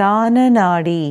ஸ்தான நாடி